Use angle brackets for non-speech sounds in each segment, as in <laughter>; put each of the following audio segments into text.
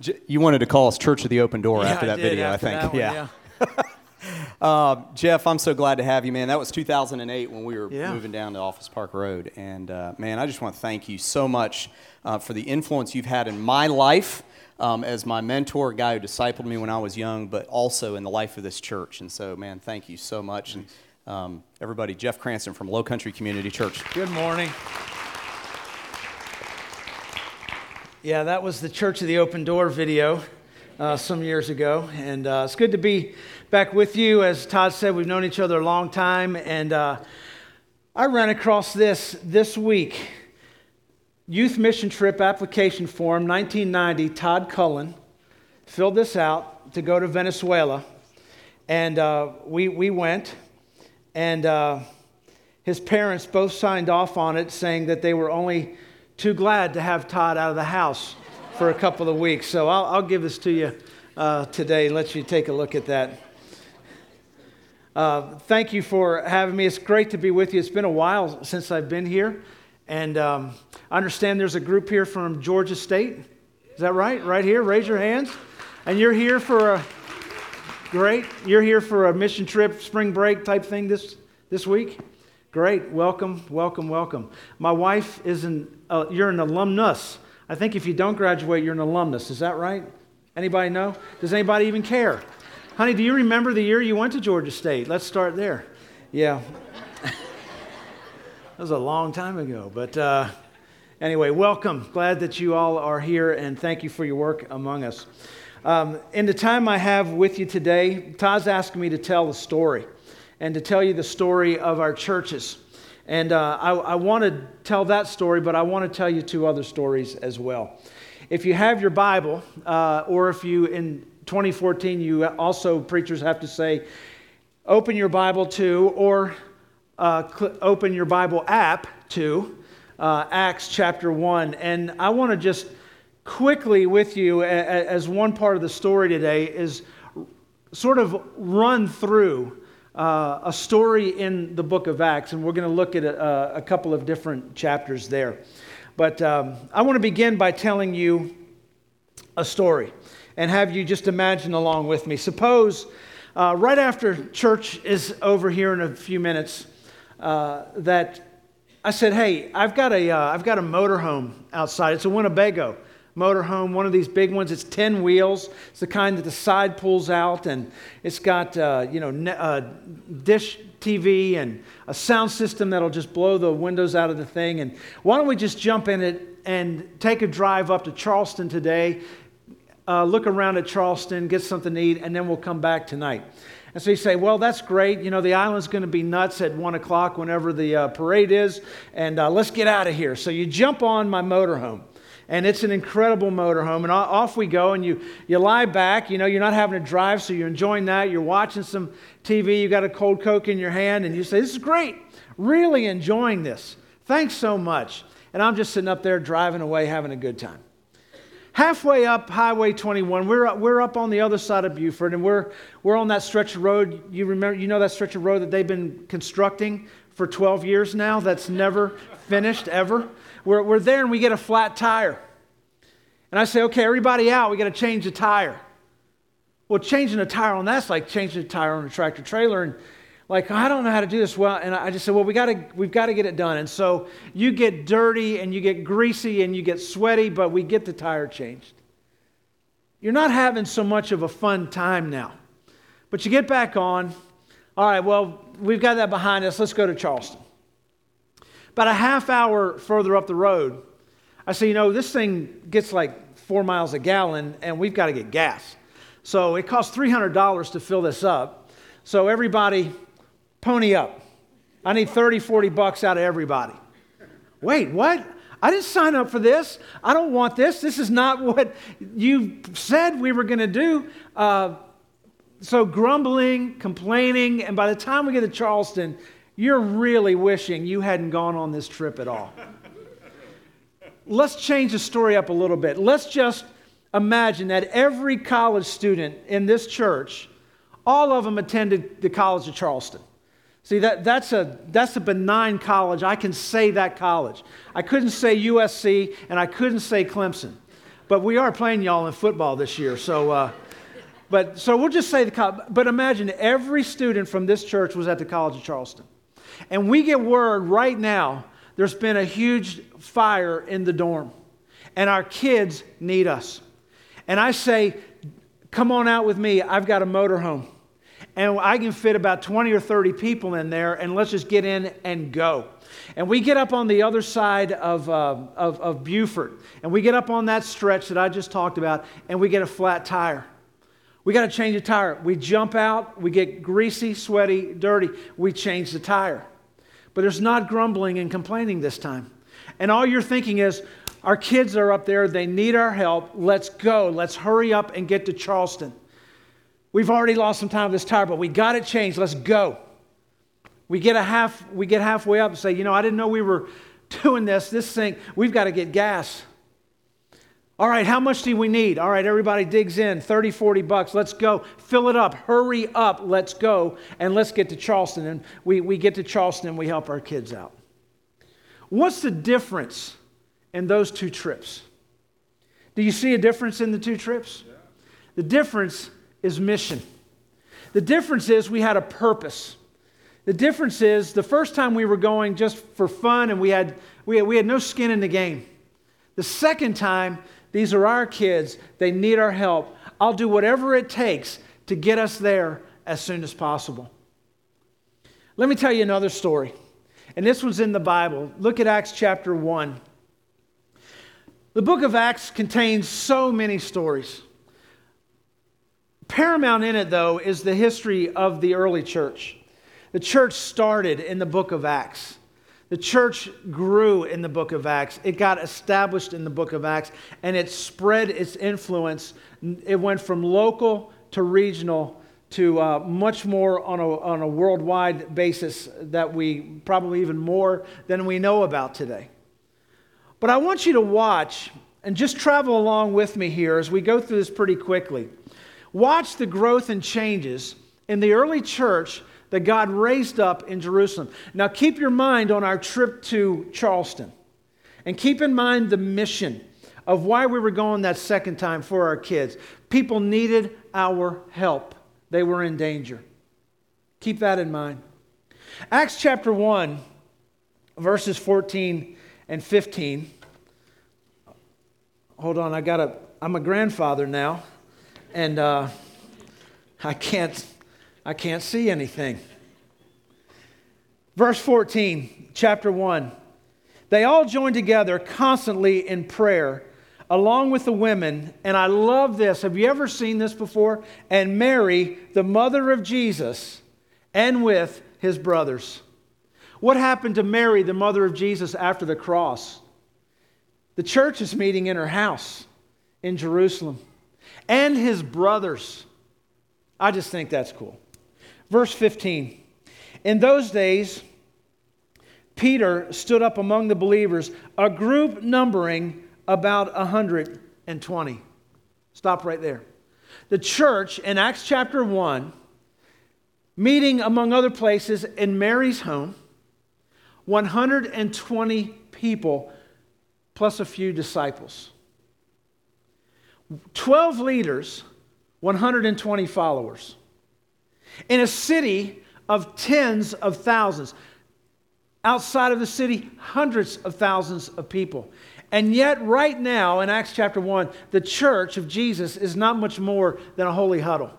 J- You wanted to call us Church of the Open Door Yeah, after that video, after I think. one, yeah. yeah. Uh, <laughs> Jeff, I'm so glad to have you, man. That was 2008 when we were Yeah. moving down to Office Park Road. And, uh, man, I just want to thank you so much uh, for the influence you've had in my life um, as my mentor, a guy who discipled me when I was young, but also in the life of this church. And so, man, thank you so much. And um, everybody, Jeff Cranston from Low Country Community Church. Good morning. Yeah, that was the Church of the Open Door video uh, some years ago. And uh, it's good to be back with you. As Todd said, we've known each other a long time. And uh, I ran across this this week Youth Mission Trip Application Form 1990, Todd Cullen filled this out to go to Venezuela. And uh, we, we went. And uh, his parents both signed off on it, saying that they were only too glad to have Todd out of the house for a couple of weeks. So I'll, I'll give this to you uh, today, let you take a look at that. Uh, thank you for having me. It's great to be with you. It's been a while since I've been here. And um, I understand there's a group here from Georgia State. Is that right? Right here? Raise your hands. And you're here for a great. You're here for a mission trip, spring break type thing this, this week? Great. Welcome, welcome, welcome. My wife is an, uh, you're an alumnus. I think if you don't graduate, you're an alumnus. Is that right? Anybody know? Does anybody even care? Honey, do you remember the year you went to Georgia State? Let's start there. Yeah. <laughs> that was a long time ago. But uh, anyway, welcome. Glad that you all are here, and thank you for your work among us. Um, in the time I have with you today, Todd's asking me to tell a story and to tell you the story of our churches. And uh, I, I want to tell that story, but I want to tell you two other stories as well. If you have your Bible, uh, or if you in 2014, you also, preachers have to say, open your Bible to, or uh, cl- open your Bible app to uh, Acts chapter 1. And I want to just quickly with you, a- a- as one part of the story today, is sort of run through uh, a story in the book of Acts, and we're going to look at a, a couple of different chapters there. But um, I want to begin by telling you a story and have you just imagine along with me. Suppose uh, right after church is over here in a few minutes, uh, that I said, "Hey, I've got a uh, I've got a motorhome outside. It's a Winnebago motorhome, one of these big ones. It's ten wheels. It's the kind that the side pulls out, and it's got uh, you know ne- uh, dish TV and a sound system that'll just blow the windows out of the thing. And why don't we just jump in it and take a drive up to Charleston today? uh, look around at Charleston, get something to eat, and then we'll come back tonight. And so you say, well, that's great. You know, the island's going to be nuts at one o'clock whenever the uh, parade is, and uh, let's get out of here. So you jump on my motorhome. And it's an incredible motorhome. And off we go, and you, you lie back. You know, you're not having to drive, so you're enjoying that. You're watching some TV. You got a cold Coke in your hand, and you say, This is great. Really enjoying this. Thanks so much. And I'm just sitting up there driving away, having a good time halfway up Highway 21, we're, we're up on the other side of Beaufort, and we're, we're on that stretch of road. You remember, you know that stretch of road that they've been constructing for 12 years now that's never finished ever? We're, we're there and we get a flat tire. And I say, okay, everybody out, we got to change the tire. Well, changing a tire on that's like changing a tire on a tractor trailer. And like, I don't know how to do this well. And I just said, well, we gotta, we've got to get it done. And so you get dirty and you get greasy and you get sweaty, but we get the tire changed. You're not having so much of a fun time now. But you get back on. All right, well, we've got that behind us. Let's go to Charleston. About a half hour further up the road, I say, you know, this thing gets like four miles a gallon and we've got to get gas. So it costs $300 to fill this up. So everybody, pony up. I need 30, 40 bucks out of everybody. Wait, what? I didn't sign up for this. I don't want this. This is not <laughs> what you said we were going to do. Uh, so grumbling, complaining, and by the time we get to Charleston, you're really wishing you hadn't gone on this trip at all. Let's change the story up a little bit. Let's just imagine that every college student in this church, all of them attended the College of Charleston. See, that, that's, a, that's a benign college. I can say that college. I couldn't say USC and I couldn't say Clemson. but we are playing y'all in football this year. So, uh, but so we'll just say the but imagine every student from this church was at the College of Charleston. And we get word right now there's been a huge fire in the dorm, and our kids need us. And I say, Come on out with me. I've got a motorhome. And I can fit about 20 or 30 people in there, and let's just get in and go. And we get up on the other side of, uh, of, of Beaufort, and we get up on that stretch that I just talked about, and we get a flat tire. We got to change the tire. We jump out, we get greasy, sweaty, dirty. We change the tire. But there's not grumbling and complaining this time. And all you're thinking is, our kids are up there, they need our help. Let's go. Let's hurry up and get to Charleston. We've already lost some time with this tire, but we got it changed. Let's go. We get a half, we get halfway up and say, you know, I didn't know we were <laughs> doing this. This thing, we've got to get gas. All right, how much do we need? All right, everybody digs in 30, 40 bucks. Let's go. Fill it up. Hurry up. Let's go. And let's get to Charleston. And we, we get to Charleston and we help our kids out. What's the difference in those two trips? Do you see a difference in the two trips? Yeah. The difference is mission. The difference is we had a purpose. The difference is the first time we were going just for fun and we had, we had, we had no skin in the game. The second time, these are our kids. They need our help. I'll do whatever it takes to get us there as soon as possible. Let me tell you another story. And this one's in the Bible. Look at Acts chapter 1. The book of Acts contains so many stories. Paramount in it, though, is the history of the early church. The church started in the book of Acts. The church grew in the book of Acts. It got established in the book of Acts, and it spread its influence. It went from local to regional to uh, much more on a, on a worldwide basis that we probably even more than we know about today. But I want you to watch and just travel along with me here as we go through this pretty quickly. Watch the growth and changes in the early church that God raised up in Jerusalem. Now, keep your mind on our trip to Charleston and keep in mind the mission of why we were going that second time for our kids. People needed our help, they were in danger. Keep that in mind. Acts chapter 1, verses 14 and 15. Hold on, I got a, I'm a grandfather now, and uh, I can't I can't see anything. Verse 14, chapter 1. They all joined together constantly in prayer along with the women. And I love this. Have you ever seen this before? And Mary, the mother of Jesus, and with his brothers. What happened to Mary, the mother of Jesus, after the cross? The church is meeting in her house in Jerusalem. And his brothers. I just think that's cool. Verse 15 In those days, Peter stood up among the believers, a group numbering about 120. Stop right there. The church in Acts chapter 1, meeting among other places in Mary's home, 120 people plus a few disciples. 12 leaders, 120 followers in a city of tens of thousands. Outside of the city, hundreds of thousands of people. And yet, right now in Acts chapter 1, the church of Jesus is not much more than a holy huddle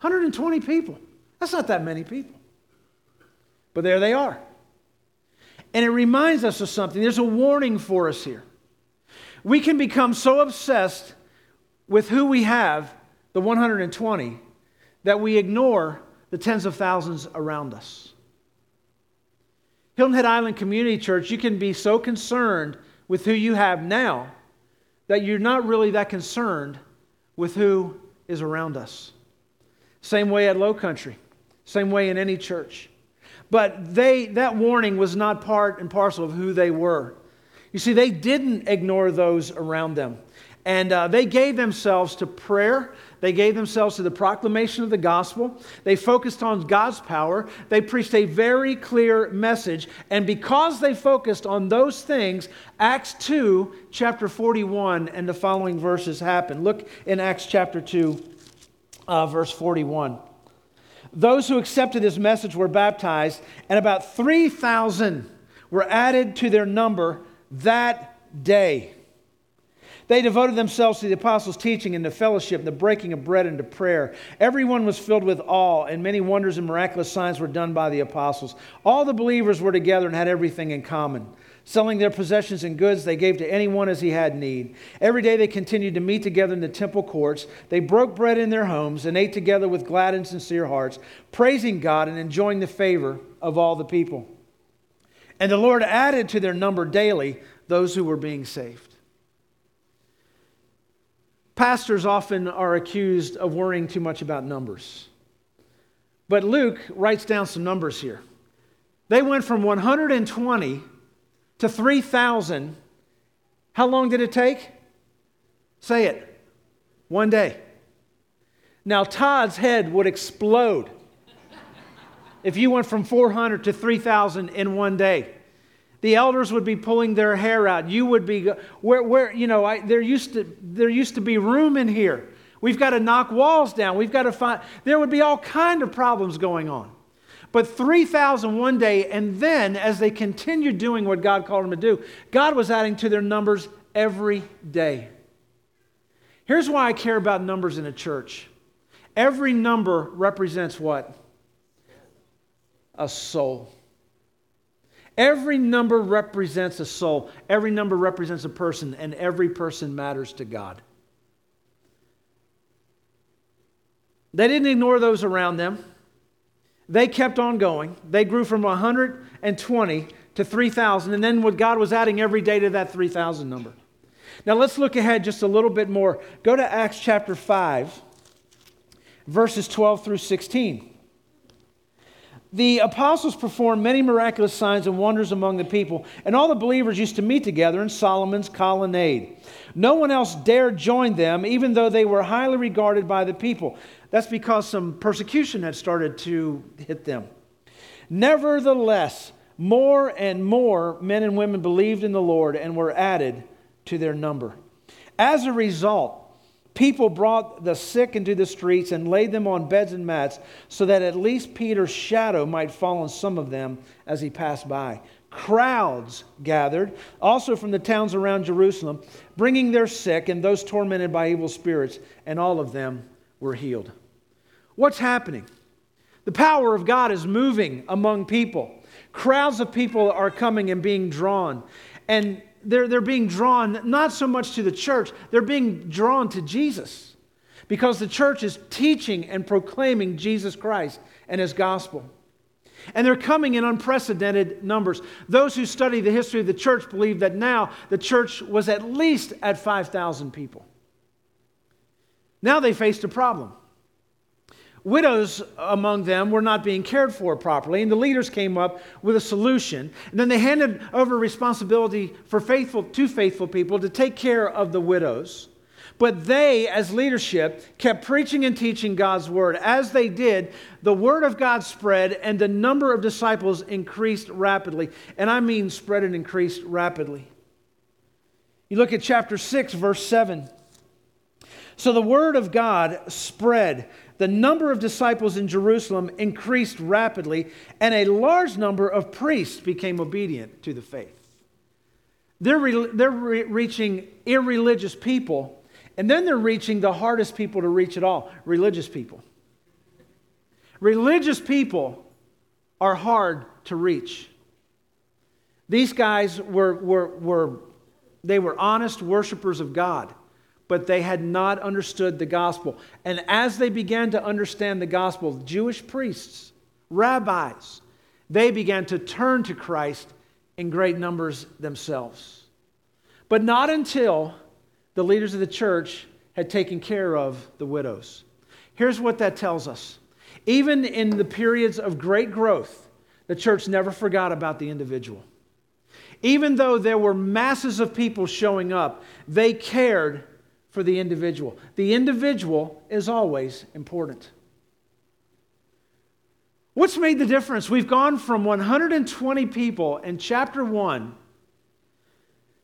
120 people. That's not that many people. But there they are. And it reminds us of something. There's a warning for us here. We can become so obsessed with who we have, the 120, that we ignore the tens of thousands around us. Hilton Head Island Community Church, you can be so concerned with who you have now that you're not really that concerned with who is around us. Same way at Low Country, same way in any church. But they, that warning was not part and parcel of who they were. You see, they didn't ignore those around them. And uh, they gave themselves to prayer. They gave themselves to the proclamation of the gospel. They focused on God's power. They preached a very clear message. And because they focused on those things, Acts 2, chapter 41, and the following verses happen. Look in Acts chapter 2, uh, verse 41. Those who accepted this message were baptized, and about 3,000 were added to their number that day. They devoted themselves to the apostles' teaching and to fellowship, the breaking of bread and to prayer. Everyone was filled with awe, and many wonders and miraculous signs were done by the apostles. All the believers were together and had everything in common. Selling their possessions and goods, they gave to anyone as he had need. Every day they continued to meet together in the temple courts. They broke bread in their homes and ate together with glad and sincere hearts, praising God and enjoying the favor of all the people. And the Lord added to their number daily those who were being saved. Pastors often are accused of worrying too much about numbers. But Luke writes down some numbers here. They went from 120 to 3,000. How long did it take? Say it. One day. Now, Todd's head would explode if you went from 400 to 3,000 in one day. The elders would be pulling their hair out. You would be, where, where you know, I, there, used to, there used to be room in here. We've got to knock walls down. We've got to find, there would be all kind of problems going on. But 3,000 one day, and then as they continued doing what God called them to do, God was adding to their numbers every day. Here's why I care about numbers in a church. Every number represents what? A soul. Every number represents a soul, every number represents a person, and every person matters to God. They didn't ignore those around them. They kept on going. They grew from 120 to 3,000, and then what God was adding every day to that 3,000 number. Now let's look ahead just a little bit more. Go to Acts chapter 5, verses 12 through 16. The apostles performed many miraculous signs and wonders among the people, and all the believers used to meet together in Solomon's colonnade. No one else dared join them, even though they were highly regarded by the people. That's because some persecution had started to hit them. Nevertheless, more and more men and women believed in the Lord and were added to their number. As a result, People brought the sick into the streets and laid them on beds and mats so that at least Peter's shadow might fall on some of them as he passed by. Crowds gathered, also from the towns around Jerusalem, bringing their sick and those tormented by evil spirits, and all of them were healed. What's happening? The power of God is moving among people. Crowds of people are coming and being drawn. And they're, they're being drawn not so much to the church, they're being drawn to Jesus because the church is teaching and proclaiming Jesus Christ and his gospel. And they're coming in unprecedented numbers. Those who study the history of the church believe that now the church was at least at 5,000 people. Now they faced a problem widows among them were not being cared for properly, and the leaders came up with a solution. And then they handed over responsibility for faithful to faithful people to take care of the widows. But they, as leadership, kept preaching and teaching God's word. As they did, the word of God spread, and the number of disciples increased rapidly. And I mean spread and increased rapidly. You look at chapter 6, verse 7. So the word of God spread the number of disciples in Jerusalem increased rapidly, and a large number of priests became obedient to the faith. They're, re- they're re- reaching irreligious people, and then they're reaching the hardest people to reach at all religious people. Religious people are hard to reach. These guys were, were, were, they were honest worshipers of God but they had not understood the gospel. And as they began to understand the gospel, Jewish priests, rabbis, they began to turn to Christ in great numbers themselves. But not until the leaders of the church had taken care of the widows. Here's what that tells us. Even in the periods of great growth, the church never forgot about the individual. Even though there were masses of people showing up, they cared for the individual. The individual is always important. What's made the difference? We've gone from 120 people in chapter 1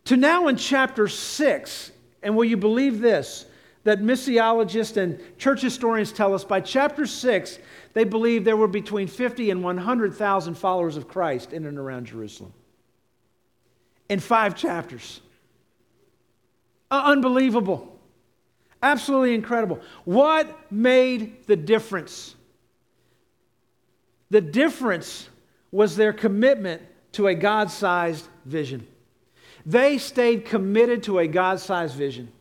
to now in chapter 6. And will you believe this? That missiologists and church historians tell us by chapter 6, they believe there were between 50 and 100,000 followers of Christ in and around Jerusalem. In five chapters. Uh, unbelievable. Absolutely incredible. What made the difference? The difference was their commitment to a God sized vision. They stayed committed to a God sized vision.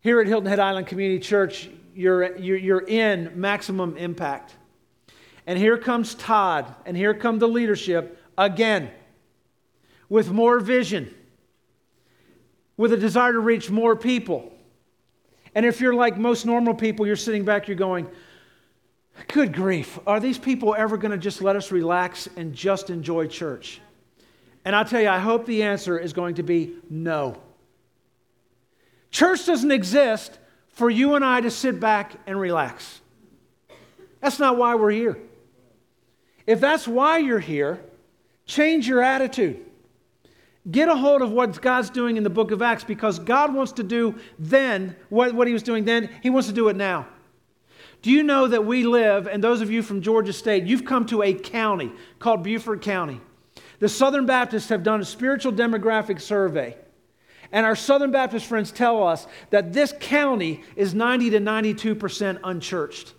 Here at Hilton Head Island Community Church, you're, you're, in maximum impact. And here comes Todd, and here come the leadership again with more vision, with a desire to reach more people. And if you're like most normal people, you're sitting back, you're going, Good grief. Are these people ever going to just let us relax and just enjoy church? And I'll tell you, I hope the answer is going to be no. Church doesn't exist for you and I to sit back and relax. That's not why we're here. If that's why you're here, change your attitude. Get a hold of what God's doing in the book of Acts because God wants to do then what, what He was doing then, He wants to do it now. Do you know that we live, and those of you from Georgia State, you've come to a county called Beaufort County. The Southern Baptists have done a spiritual demographic survey. And our Southern Baptist friends tell us that this county is 90 to 92% unchurched.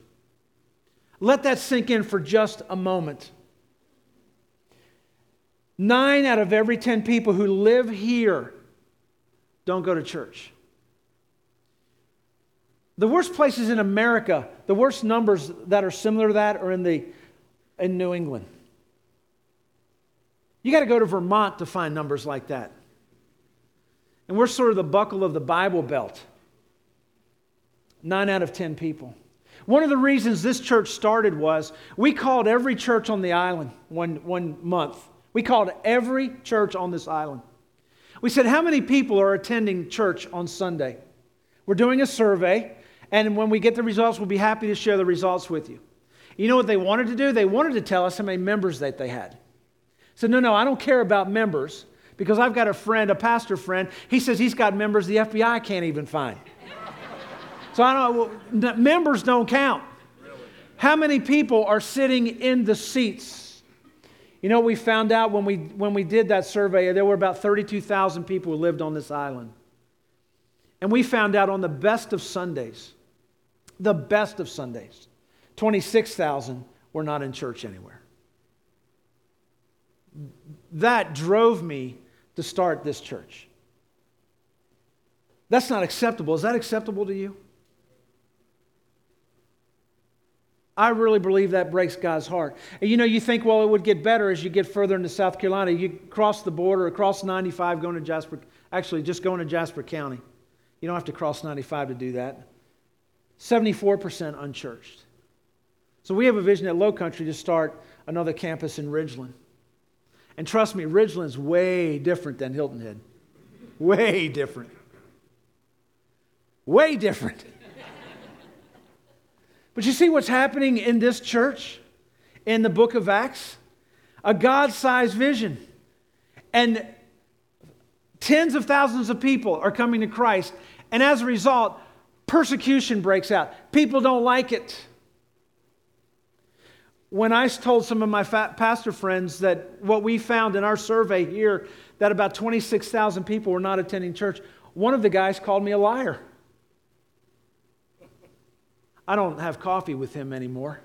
Let that sink in for just a moment. Nine out of every 10 people who live here don't go to church. The worst places in America, the worst numbers that are similar to that are in, the, in New England. You got to go to Vermont to find numbers like that. And we're sort of the buckle of the Bible Belt. Nine out of 10 people. One of the reasons this church started was we called every church on the island one, one month. We called every church on this island. We said, How many people are attending church on Sunday? We're doing a survey. And when we get the results, we'll be happy to share the results with you. You know what they wanted to do? They wanted to tell us how many members that they had. So, no, no, I don't care about members because I've got a friend, a pastor friend. He says he's got members the FBI can't even find. so I don't. Well, members don't count. How many people are sitting in the seats? You know, we found out when we when we did that survey, there were about 32,000 people who lived on this island. And we found out on the best of Sundays, the best of Sundays. 26,000 were not in church anywhere. That drove me to start this church. That's not acceptable. Is that acceptable to you? I really believe that breaks God's heart. And you know, you think, well, it would get better as you get further into South Carolina. You cross the border, across 95, going to Jasper, actually, just going to Jasper County. You don't have to cross 95 to do that. 74% unchurched. So we have a vision at Low Country to start another campus in Ridgeland. And trust me, Ridgeland's way different than Hilton Head. Way different. Way different. But you see what's happening in this church in the book of Acts? A God sized vision. And tens of thousands of people are coming to Christ. And as a result, persecution breaks out. People don't like it. When I told some of my pastor friends that what we found in our survey here, that about 26,000 people were not attending church, one of the guys called me a liar. I don't have coffee with him anymore.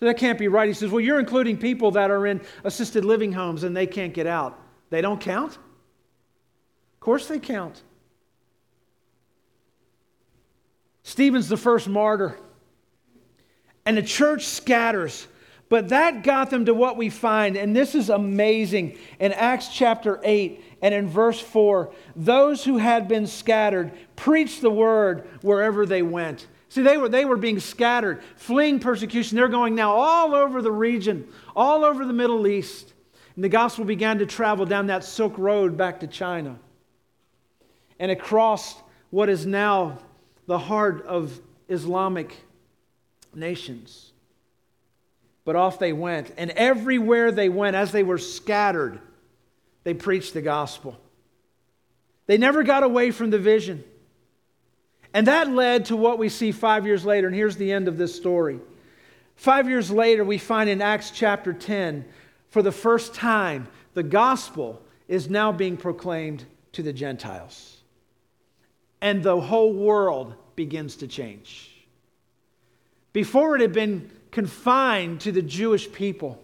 So that can't be right. He says, Well, you're including people that are in assisted living homes and they can't get out. They don't count? Of course they count. Stephen's the first martyr. And the church scatters. But that got them to what we find, and this is amazing. In Acts chapter 8 and in verse 4, those who had been scattered preached the word wherever they went. See, they were, they were being scattered, fleeing persecution. They're going now all over the region, all over the Middle East. And the gospel began to travel down that Silk Road back to China. and across what is now the heart of Islamic nations. But off they went, and everywhere they went, as they were scattered, they preached the gospel. They never got away from the vision. And that led to what we see five years later, and here's the end of this story. Five years later, we find in Acts chapter 10, for the first time, the gospel is now being proclaimed to the Gentiles. And the whole world begins to change. Before it had been confined to the Jewish people.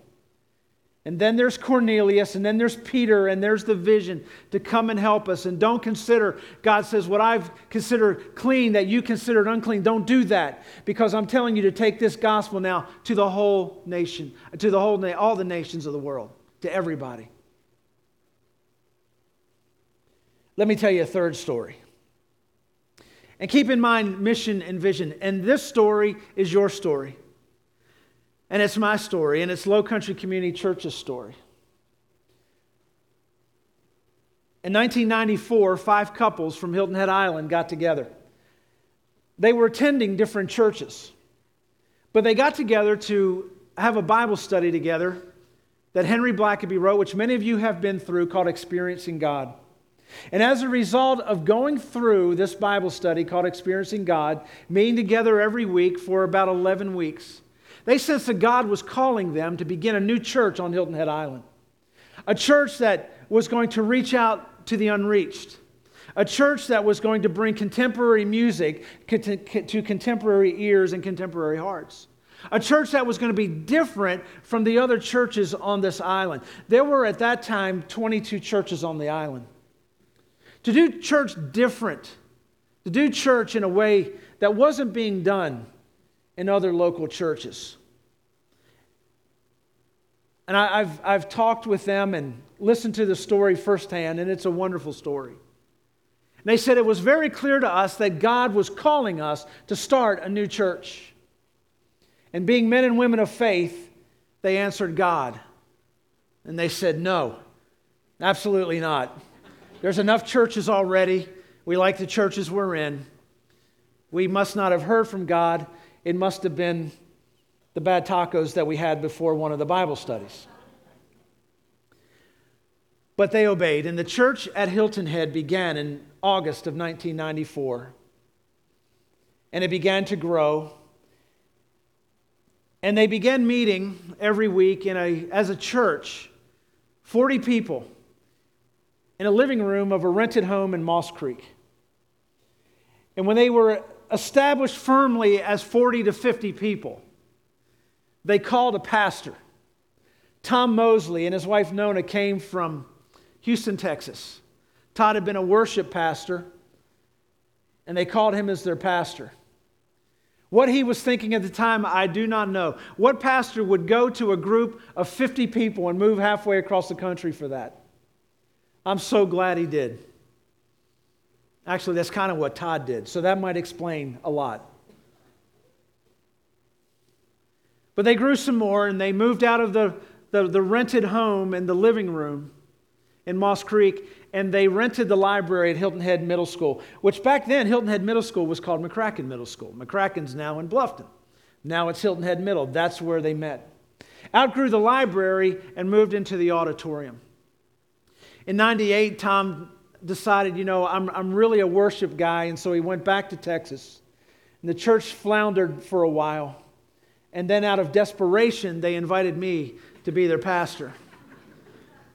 And then there's Cornelius, and then there's Peter, and there's the vision to come and help us. And don't consider, God says, what I've considered clean that you considered unclean. Don't do that because I'm telling you to take this gospel now to the whole nation, to the whole, all the nations of the world, to everybody. Let me tell you a third story. And keep in mind mission and vision. And this story is your story. And it's my story, and it's Low Country Community Church's story. In 1994, five couples from Hilton Head Island got together. They were attending different churches, but they got together to have a Bible study together that Henry Blackaby wrote, which many of you have been through, called Experiencing God. And as a result of going through this Bible study called Experiencing God, meeting together every week for about 11 weeks, they sensed that God was calling them to begin a new church on Hilton Head Island. A church that was going to reach out to the unreached. A church that was going to bring contemporary music to contemporary ears and contemporary hearts. A church that was going to be different from the other churches on this island. There were at that time 22 churches on the island. To do church different, to do church in a way that wasn't being done in other local churches. And I, have I've talked with them and listened to the story firsthand, and it's a wonderful story. And they said it was very clear to us that God was calling us to start a new church. And being men and women of faith, they answered God. And they said, No, absolutely not. There's enough churches already. We like the churches we're in. We must not have heard from God. It must have been the bad tacos that we had before one of the Bible studies. But they obeyed, and the church at Hilton Head began in August of 1994. And it began to grow. And they began meeting every week in a, as a church, 40 people in a living room of a rented home in Moss Creek. And when they were established firmly as 40 to 50 people, they called a pastor. Tom Mosley and his wife Nona came from Houston, Texas. Todd had been a worship pastor, and they called him as their pastor. What he was thinking at the time, I do not know. What pastor would go to a group of 50 people and move halfway across the country for that? I'm so glad he did. Actually, that's kind of what Todd did, so that might explain a lot. But they grew some more and they moved out of the, the, the, rented home and the living room in Moss Creek and they rented the library at Hilton Head Middle School, which back then, Hilton Head Middle School was called McCracken Middle School. McCracken's now in Bluffton. Now it's Hilton Head Middle. That's where they met. Outgrew the library and moved into the auditorium. In 98, Tom decided, you know, I'm, I'm really a worship guy, and so he went back to Texas. And the church floundered for a while. And then, out of desperation, they invited me to be their pastor.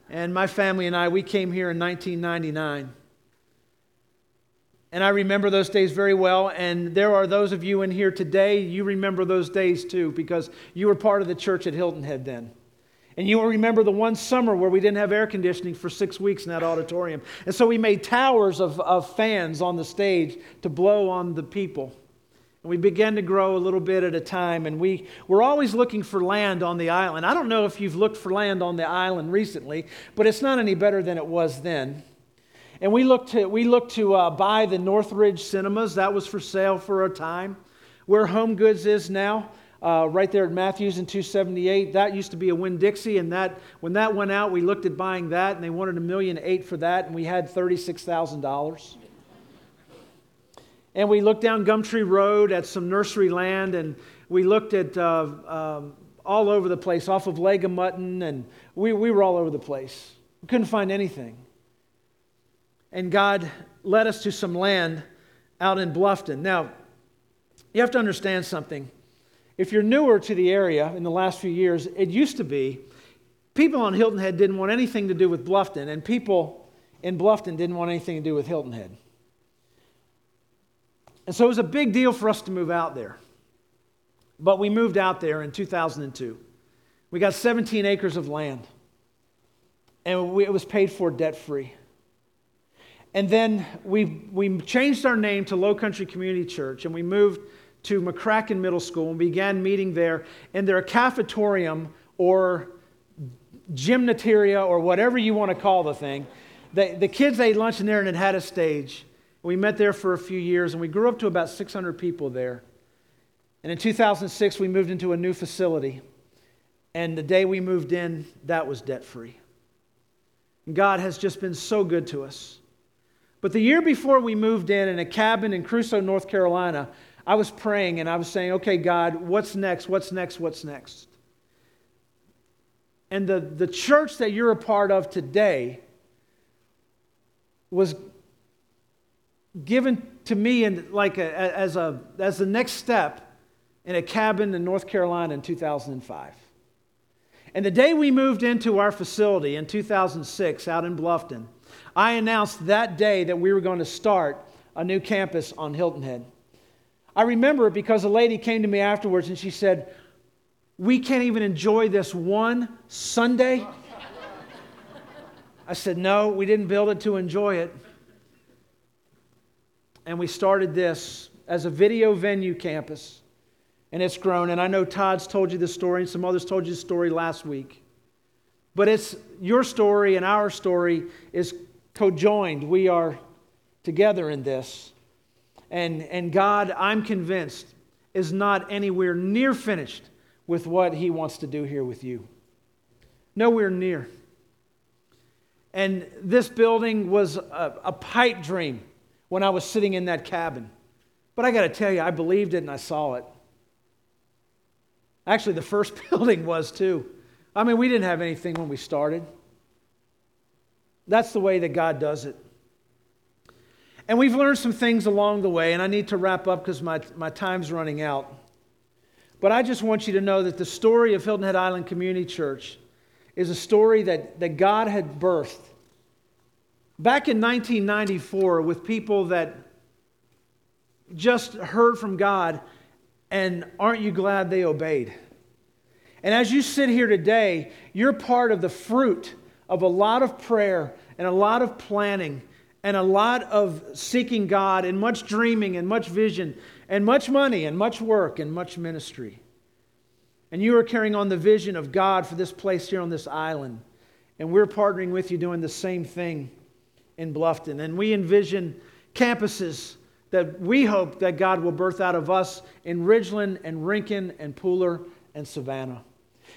And my family and I, we came here in 1999. And I remember those days very well. And there are those of you in here today, you remember those days too, because you were part of the church at Hilton Head then. And you will remember the one summer where we didn't have air conditioning for six weeks in that auditorium. And so we made towers of, of fans on the stage to blow on the people. And we began to grow a little bit at a time. And we were always looking for land on the island. I don't know if you've looked for land on the island recently, but it's not any better than it was then. And we looked to, we looked to uh, buy the Northridge Cinemas. That was for sale for a time. Where Home Goods is now, uh, right there at Matthews in 278. That used to be a Winn Dixie, and that when that went out, we looked at buying that, and they wanted a million eight for that, and we had thirty-six thousand dollars. And we looked down Gumtree Road at some nursery land, and we looked at uh, um, all over the place, off of Leg of Mutton, and we, we were all over the place. We couldn't find anything. And God led us to some land out in Bluffton. Now, you have to understand something. If you're newer to the area in the last few years, it used to be people on Hilton Head didn't want anything to do with Bluffton, and people in Bluffton didn't want anything to do with Hilton Head. And so it was a big deal for us to move out there. But we moved out there in 2002. We got 17 acres of land, and we, it was paid for debt free. And then we, we changed our name to Low Country Community Church, and we moved to McCracken Middle School and began meeting there in their cafetorium or gymnateria or whatever you want to call the thing. The, the kids ate lunch in there and it had a stage. We met there for a few years and we grew up to about 600 people there. And in 2006, we moved into a new facility. And the day we moved in, that was debt free. God has just been so good to us. But the year before we moved in, in a cabin in Cruso, North Carolina, I was praying and I was saying, okay, God, what's next? What's next? What's next? And the, the church that you're a part of today was given to me in like a, as, a, as the next step in a cabin in North Carolina in 2005. And the day we moved into our facility in 2006 out in Bluffton, I announced that day that we were going to start a new campus on Hilton Head. I remember it because a lady came to me afterwards and she said, We can't even enjoy this one Sunday. I said, No, we didn't build it to enjoy it. And we started this as a video venue campus and it's grown. And I know Todd's told you this story, and some others told you the story last week. But it's your story and our story is co-joined. We are together in this. And, and God, I'm convinced, is not anywhere near finished with what He wants to do here with you. Nowhere near. And this building was a, a pipe dream when I was sitting in that cabin. But I got to tell you, I believed it and I saw it. Actually, the first <laughs> building was too. I mean, we didn't have anything when we started. That's the way that God does it. And we've learned some things along the way, and I need to wrap up because my, my time's running out. But I just want you to know that the story of Hilton Head Island Community Church is a story that, that God had birthed back in 1994 with people that just heard from God and aren't you glad they obeyed? And as you sit here today, you're part of the fruit of a lot of prayer and a lot of planning and a lot of seeking God and much dreaming and much vision and much money and much work and much ministry. And you are carrying on the vision of God for this place here on this island. And we're partnering with you doing the same thing in Bluffton. And we envision campuses that we hope that God will birth out of us in Ridgeland and Rincon and Pooler and Savannah.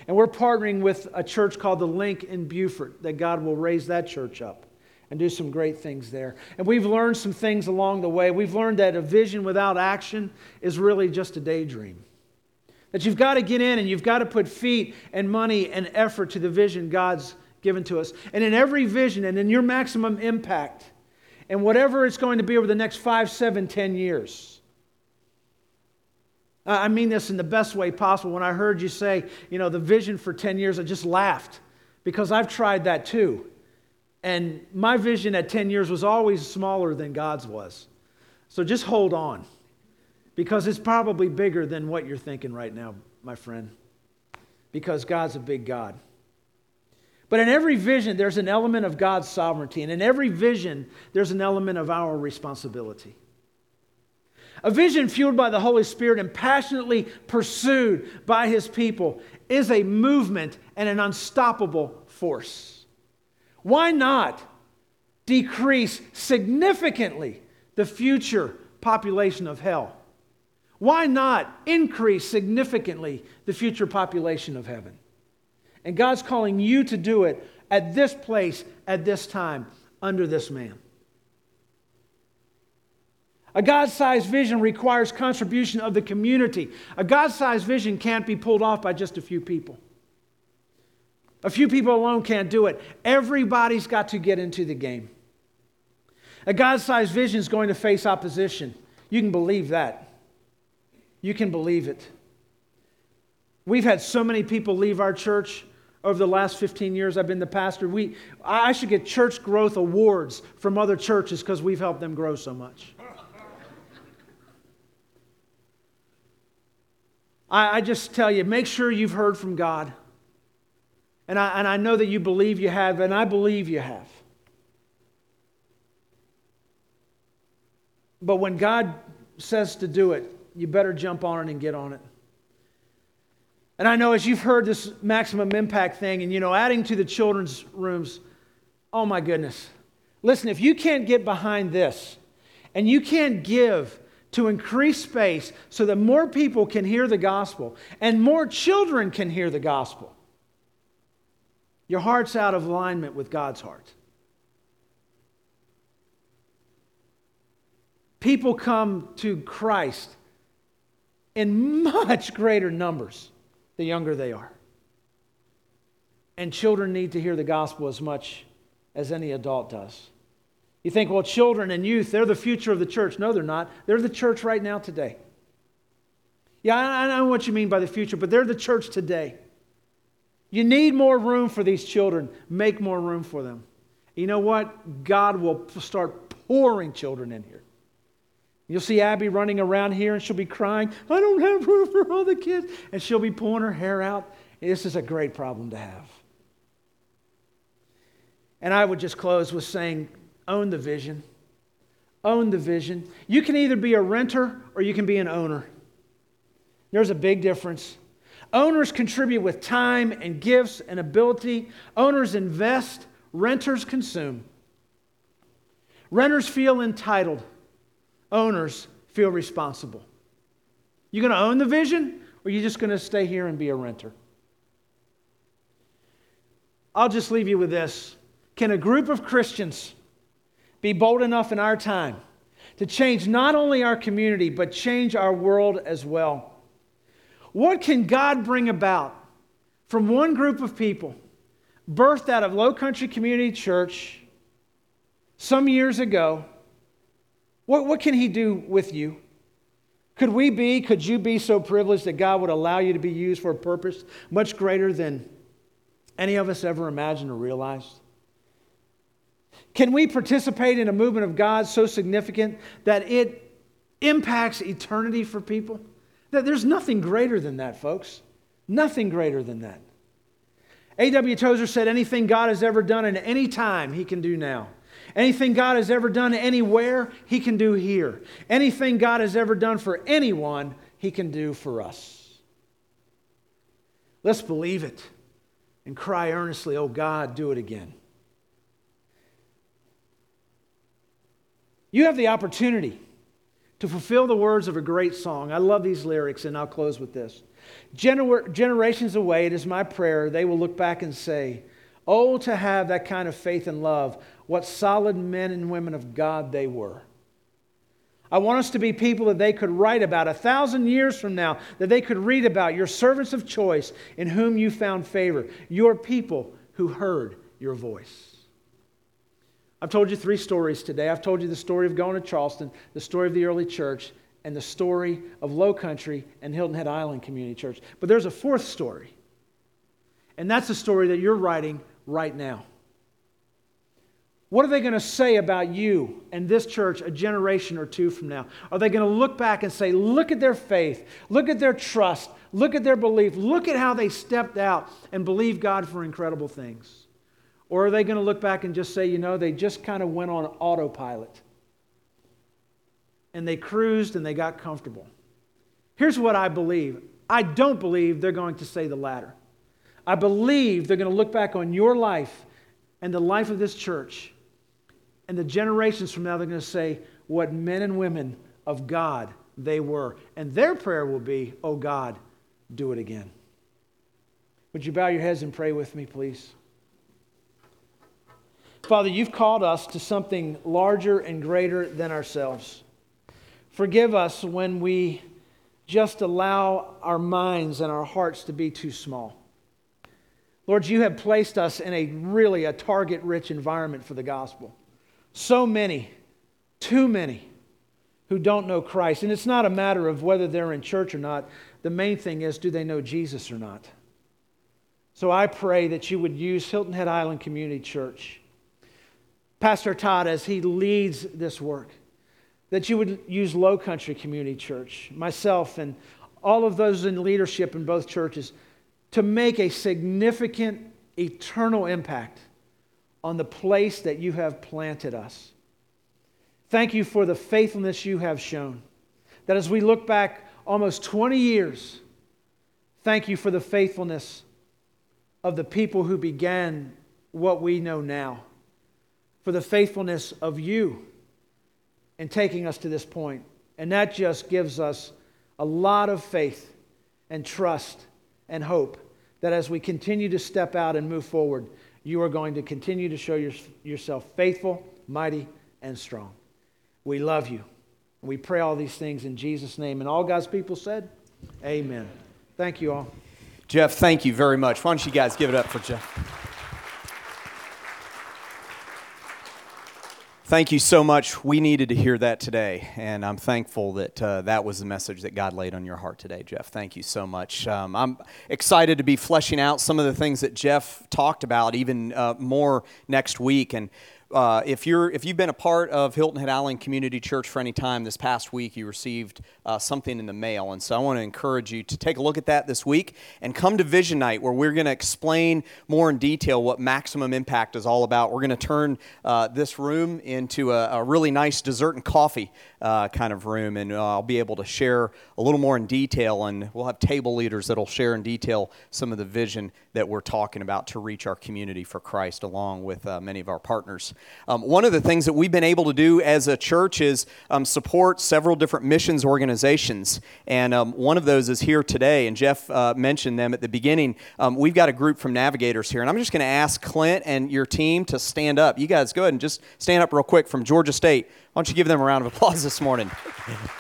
And we're partnering with a church called the Link in Beaufort that God will raise that church up and do some great things there. And we've learned some things along the way. We've learned that a vision without action is really just a daydream. That you've got to get in and you've got to put feet and money and effort to the vision God's given to us. And in every vision and in your maximum impact, and whatever it's going to be over the next five, seven, ten years. I mean this in the best way possible. When I heard you say, you know, the vision for 10 years, I just laughed because I've tried that too. And my vision at 10 years was always smaller than God's was. So just hold on because it's probably bigger than what you're thinking right now, my friend, because God's a big God. But in every vision, there's an element of God's sovereignty. And in every vision, there's an element of our responsibility. A vision fueled by the Holy Spirit and passionately pursued by his people is a movement and an unstoppable force. Why not decrease significantly the future population of hell? Why not increase significantly the future population of heaven? And God's calling you to do it at this place, at this time, under this man. A God sized vision requires contribution of the community. A God sized vision can't be pulled off by just a few people. A few people alone can't do it. Everybody's got to get into the game. A God sized vision is going to face opposition. You can believe that. You can believe it. We've had so many people leave our church over the last 15 years I've been the pastor. We, I should get church growth awards from other churches because we've helped them grow so much. I, I just tell you, make sure you've heard from God. And I, and I know that you believe you have, and I believe you have. But when God says to do it, you better jump on it and get on it. And I know as you've heard this maximum impact thing and, you know, adding to the children's rooms, oh my goodness. Listen, if you can't get behind this and you can't give to increase space so that more people can hear the gospel and more children can hear the gospel, your heart's out of alignment with God's heart. People come to Christ in much greater numbers the younger they are. And children need to hear the gospel as much as any adult does. You think, well, children and youth, they're the future of the church. No, they're not. They're the church right now today. Yeah, I know what you mean by the future, but they're the church today. You need more room for these children. Make more room for them. You know what? God will start pouring children in here. You'll see Abby running around here and she'll be crying, I don't have room for all the kids. And she'll be pulling her hair out. This is a great problem to have. And I would just close with saying, own the vision. Own the vision. You can either be a renter or you can be an owner. There's a big difference. Owners contribute with time and gifts and ability. Owners invest, renters consume. Renters feel entitled owners feel responsible. You going to own the vision, or are you just going to stay here and be a renter? I'll just leave you with this. Can a group of Christians be bold enough in our time to change not only our community, but change our world as well? What can God bring about from one group of people birthed out of Low Country Community Church some years ago? What, what can He do with you? Could we be, could you be so privileged that God would allow you to be used for a purpose much greater than any of us ever imagined or realized? Can we participate in a movement of God so significant that it impacts eternity for people? There's nothing greater than that, folks. Nothing greater than that. A.W. Tozer said, Anything God has ever done in any time, he can do now. Anything God has ever done anywhere, He can do here. Anything God has ever done for anyone, He can do for us. Let's believe it and cry earnestly, Oh God, do it again. You have the opportunity to fulfill the words of a great song. I love these lyrics, and I'll close with this. Gener- generations away, it is my prayer, they will look back and say, Oh, to have that kind of faith and love what solid men and women of God they were. I want us to be people that they could write about a thousand years from now, that they could read about your servants of choice in whom you found favor, your people who heard your voice. I've told you three stories today. I've told you the story of going to Charleston, the story of the early church, and the story of Low Country and Hilton Head Island Community Church. But there's a fourth story, and that's the story that you're writing right now. What are they going to say about you and this church a generation or two from now? Are they going to look back and say, look at their faith, look at their trust, look at their belief, look at how they stepped out and believed God for incredible things? Or are they going to look back and just say, you know, they just kind of went on autopilot and they cruised and they got comfortable? Here's what I believe I don't believe they're going to say the latter. I believe they're going to look back on your life and the life of this church and the generations from now, they're going to say, What men and women of God they were. And their prayer will be, Oh God, do it again. Would you bow your heads and pray with me, please? Father, you've called us to something larger and greater than ourselves. Forgive us when we just allow our minds and our hearts to be too small. Lord, you have placed us in a really a target rich environment for the gospel. So many, too many, who don't know Christ. And it's not a matter of whether they're in church or not. The main thing is, do they know Jesus or not? So I pray that you would use Hilton Head Island Community Church. Pastor Todd, as he leads this work, that you would use Low Country Community Church, myself, and all of those in leadership in both churches to make a significant eternal impact on the place that you have planted us. Thank you for the faithfulness you have shown. That as we look back almost 20 years, thank you for the faithfulness of the people who began what we know now, for the faithfulness of you in taking us to this point. And that just gives us a lot of faith and trust and hope that as we continue to step out and move forward, you are going to continue to show your, yourself faithful, mighty, and strong. We love you. We pray all these things in Jesus' name. And all God's people said, Amen. Thank you all. Jeff, thank you very much. Why don't you guys give it up for Jeff? Thank you so much. We needed to hear that today, and I'm thankful that uh, that was the message that God laid on your heart today, Jeff. Thank you so much. Um, I'm excited to be fleshing out some of the things that Jeff talked about even uh, more next week. And uh, if you're if you've been a part of Hilton Head Island Community Church for any time this past week, you received uh, something in the mail, and so I want to encourage you to take a look at that this week and come to Vision Night, where we're going to explain more in detail what Maximum Impact is all about. We're going to turn uh, this room into a, a, really nice dessert and coffee uh, kind of room, and uh, I'll be able to share a little more in detail, and we'll have table leaders that'll share in detail some of the vision that we're talking about to reach our community for Christ, along with uh, many of our partners. Um, one of the things that we've been able to do as a church is um, support several different missions organizations. And um, one of those is here today. And Jeff uh, mentioned them at the beginning. Um, we've got a group from Navigators here. And I'm just going to ask Clint and your team to stand up. You guys go ahead and just stand up real quick from Georgia State. Why don't you give them a round of applause this morning? <laughs>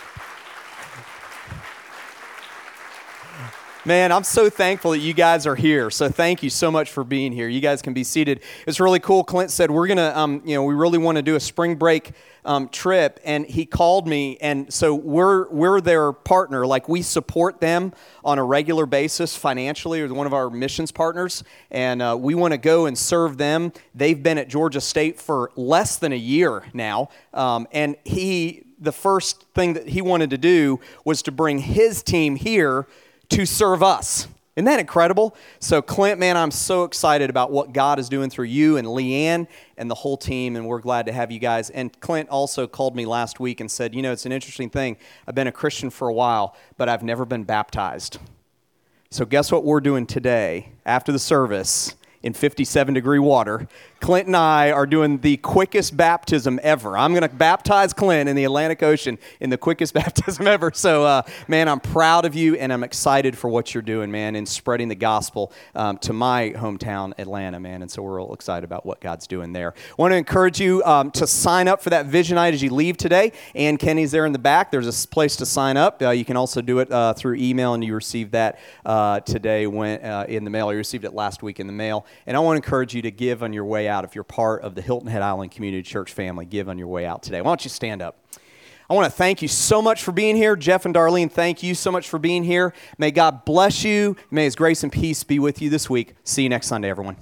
Man, I'm so thankful that you guys are here. So thank you so much for being here. You guys can be seated. It's really cool. Clint said we're gonna, um, you know, we really want to do a spring break um, trip, and he called me, and so we're we're their partner. Like we support them on a regular basis financially, as one of our missions partners, and uh, we want to go and serve them. They've been at Georgia State for less than a year now, um, and he the first thing that he wanted to do was to bring his team here to serve us. Isn't that incredible? So, Clint, man, I'm so excited about what God is doing through you and Leanne and the whole team, and we're glad to have you guys. And Clint also called me last week and said, You know, it's an interesting thing. I've been a Christian for a while, but I've never been baptized. So, guess what we're doing today after the service? In 57 degree water. Clint and I are doing the quickest baptism ever. I'm going to baptize Clint in the Atlantic Ocean in the quickest <laughs> baptism ever. So, uh, man, I'm proud of you and I'm excited for what you're doing, man, in spreading the gospel um, to my hometown, Atlanta, man. And so we're all excited about what God's doing there. Want to encourage you um, to sign up for that Vision Night as you leave today. And Kenny's there in the back. There's a place to sign up. Uh, you can also do it uh, through email, and you received that uh, today when, uh, in the mail. You received it last week in the mail. And I want to encourage you to give on your way out. If you're part of the Hilton Head Island Community Church family, give on your way out today. Why don't you stand up? I want to thank you so much for being here. Jeff and Darlene, thank you so much for being here. May God bless you. May His grace and peace be with you this week. See you next Sunday, everyone.